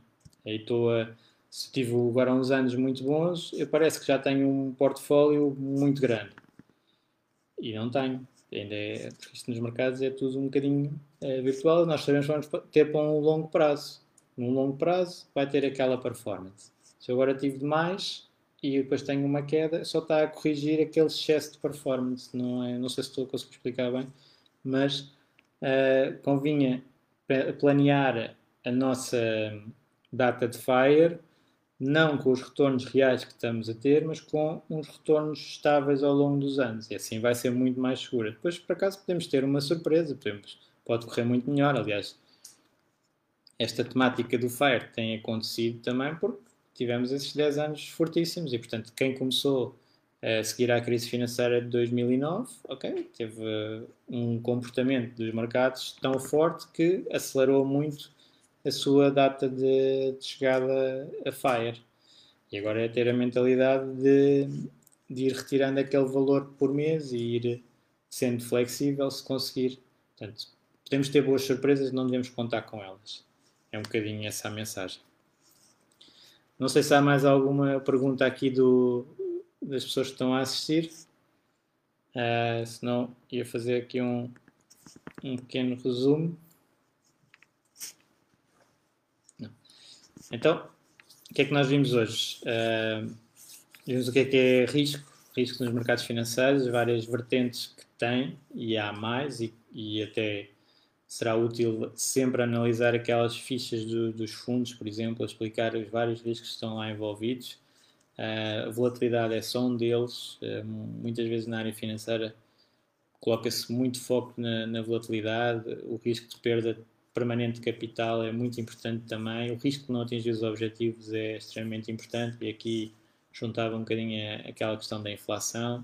Aí estou a. Se tive agora uns anos muito bons, eu parece que já tenho um portfólio muito grande. E não tenho. Ainda é, porque isto nos mercados é tudo um bocadinho é, virtual. Nós sabemos que vamos ter para um longo prazo. Num longo prazo vai ter aquela performance. Se eu agora tive demais e depois tenho uma queda, só está a corrigir aquele excesso de performance. Não, é, não sei se estou a conseguir explicar bem, mas uh, convinha planear a nossa data de FIRE não com os retornos reais que estamos a ter, mas com uns retornos estáveis ao longo dos anos. E assim vai ser muito mais segura. Depois, por acaso, podemos ter uma surpresa, podemos, pode correr muito melhor. Aliás, esta temática do FIRE tem acontecido também porque tivemos esses 10 anos fortíssimos e, portanto, quem começou a seguir à crise financeira de 2009, ok, teve uh, um comportamento dos mercados tão forte que acelerou muito a sua data de, de chegada a FIRE. E agora é ter a mentalidade de, de ir retirando aquele valor por mês e ir sendo flexível se conseguir. Portanto, podemos ter boas surpresas, não devemos contar com elas. É um bocadinho essa a mensagem. Não sei se há mais alguma pergunta aqui do, das pessoas que estão a assistir. Uh, senão ia fazer aqui um, um pequeno resumo. Então, o que é que nós vimos hoje? Uh, vimos o que é que é risco, risco nos mercados financeiros, várias vertentes que tem, e há mais, e, e até será útil sempre analisar aquelas fichas do, dos fundos, por exemplo, explicar os vários riscos que estão lá envolvidos. Uh, a volatilidade é só um deles. Uh, muitas vezes na área financeira coloca-se muito foco na, na, volatilidade. O risco de perda permanente de capital é muito importante também. O risco de não atingir os objetivos é extremamente importante. E aqui juntava um bocadinho aquela questão da inflação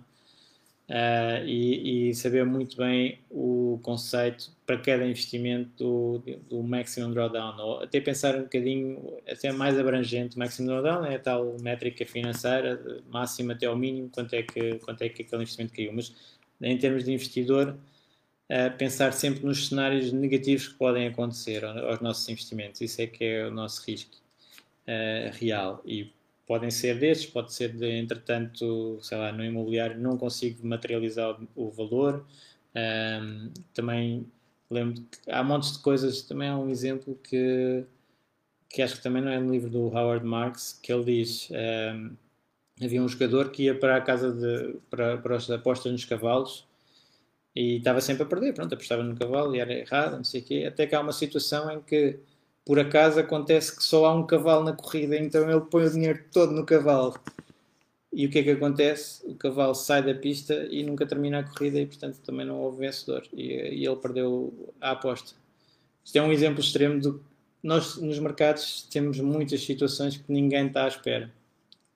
uh, e, e, saber muito bem o conceito para cada investimento do, do Maximum Drawdown, ou até pensar um bocadinho até mais abrangente. O Maximum Drawdown é a tal métrica financeira, máxima até ao mínimo, quanto é que, quanto é que aquele investimento caiu. Mas em termos de investidor, pensar sempre nos cenários negativos que podem acontecer aos nossos investimentos. Isso é que é o nosso risco uh, real. E podem ser destes, pode ser de, entretanto, sei lá, no imobiliário não consigo materializar o, o valor. Um, também lembro que há montes de coisas, também há um exemplo que, que acho que também não é no livro do Howard Marks, que ele diz, um, havia um jogador que ia para a casa de, para, para as apostas nos cavalos e estava sempre a perder, pronto, apostava no cavalo e era errado, não sei o quê, até que há uma situação em que por acaso acontece que só há um cavalo na corrida, então ele põe o dinheiro todo no cavalo. E o que é que acontece? O cavalo sai da pista e nunca termina a corrida e, portanto, também não houve vencedor. E, e ele perdeu a aposta. Isto é um exemplo extremo do nós nos mercados temos muitas situações que ninguém está à espera.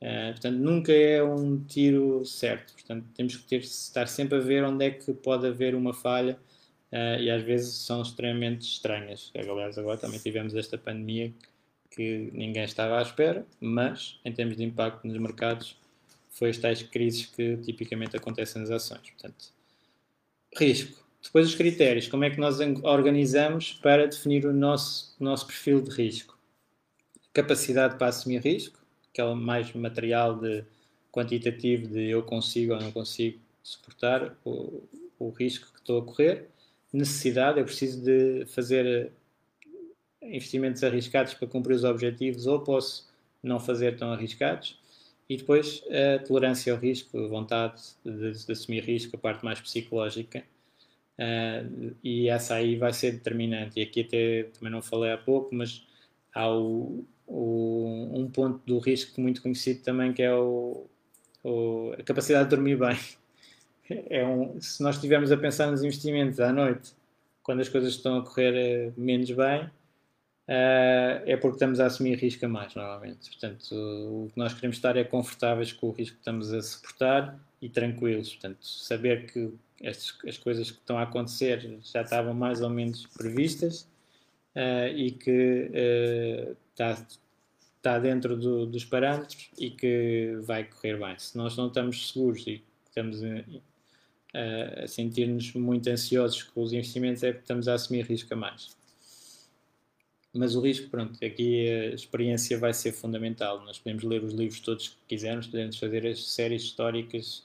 Uh, portanto, nunca é um tiro certo. Portanto, temos que ter, estar sempre a ver onde é que pode haver uma falha uh, e às vezes são extremamente estranhas. Aliás, agora também tivemos esta pandemia que ninguém estava à espera, mas em termos de impacto nos mercados, foi as tais crises que tipicamente acontecem nas ações. Portanto, risco. Depois os critérios, como é que nós organizamos para definir o nosso, nosso perfil de risco? Capacidade para assumir risco, aquela mais material de quantitativo de eu consigo ou não consigo suportar o, o risco que estou a correr necessidade, eu preciso de fazer eh, investimentos arriscados para cumprir os objetivos ou posso não fazer tão arriscados. E depois a tolerância ao risco, a vontade de, de assumir risco, a parte mais psicológica. Uh, e essa aí vai ser determinante. E aqui até também não falei há pouco, mas há o, o, um ponto do risco muito conhecido também que é o, o, a capacidade de dormir bem é um, se nós estivermos a pensar nos investimentos à noite, quando as coisas estão a correr eh, menos bem, uh, é porque estamos a assumir risco a mais, normalmente. Portanto, o que nós queremos estar é confortáveis com o risco que estamos a suportar e tranquilos. Portanto, saber que estas, as coisas que estão a acontecer já estavam mais ou menos previstas uh, e que uh, está, está dentro do, dos parâmetros e que vai correr bem. Se nós não estamos seguros e estamos a sentir-nos muito ansiosos com os investimentos é porque estamos a assumir risco a mais. Mas o risco, pronto, aqui a experiência vai ser fundamental. Nós podemos ler os livros todos que quisermos, podemos fazer as séries históricas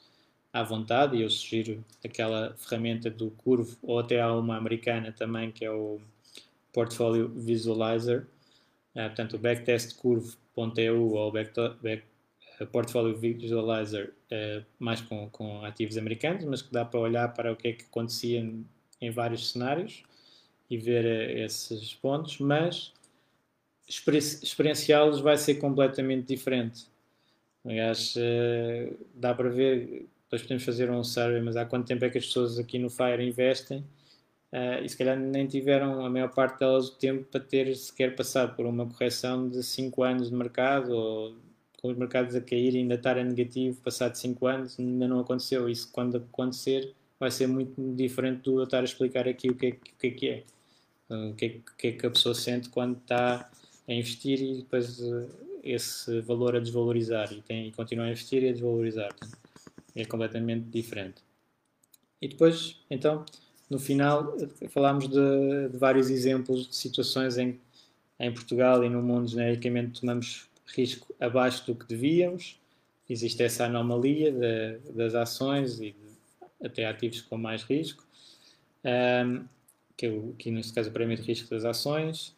à vontade, e eu sugiro aquela ferramenta do Curve, ou até há uma americana também, que é o Portfolio Visualizer, uh, portanto, o backtestcurve.eu ou back, back Portfolio Visualizer uh, mais com, com ativos americanos, mas que dá para olhar para o que é que acontecia em, em vários cenários e ver uh, esses pontos, mas experienciá-los vai ser completamente diferente. Aliás, dá para ver, depois podemos fazer um survey, mas há quanto tempo é que as pessoas aqui no FIRE investem Uh, e se calhar nem tiveram a maior parte delas o tempo para ter sequer passado por uma correção de 5 anos de mercado ou com os mercados a cair e ainda estar a negativo, passado 5 anos, ainda não aconteceu. Isso, quando acontecer, vai ser muito diferente do eu estar a explicar aqui o que é, que, é, que é. O que é, que é que a pessoa sente quando está a investir e depois uh, esse valor a desvalorizar e, tem, e continua a investir e a desvalorizar. É completamente diferente. E depois, então, no final, falámos de, de vários exemplos de situações em, em Portugal e no mundo genericamente tomamos risco abaixo do que devíamos, existe essa anomalia de, das ações e de, até ativos com mais risco, um, que, é que neste caso é o prémio de risco das ações,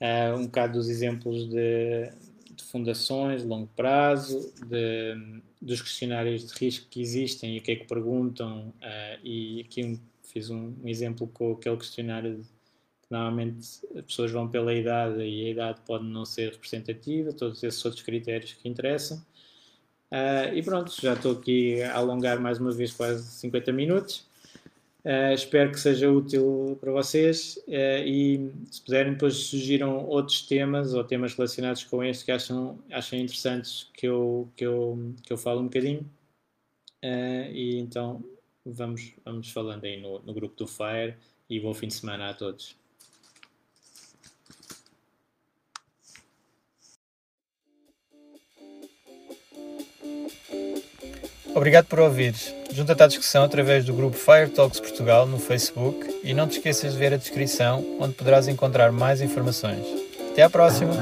uh, um bocado dos exemplos de, de fundações, longo prazo, de, dos questionários de risco que existem e o que é que perguntam, uh, e aqui um, fiz um, um, exemplo com aquele questionário de, que normalmente as pessoas vão pela idade e a idade pode não ser representativa, todos esses outros critérios que interessam. Uh, e pronto, já estou aqui a alongar mais uma vez quase 50 minutos. Uh, espero que seja útil para vocês uh, e se puderem depois sugiram outros temas ou temas relacionados com este que acham, acham interessantes que eu, que eu, que eu falo um bocadinho. Uh, e então vamos, vamos falando aí no, no grupo do Fire e bom fim de semana a todos. Obrigado por ouvires. Junta-te à discussão através do grupo Fire Talks Portugal no Facebook e não te esqueças de ver a descrição, onde poderás encontrar mais informações. Até à próxima!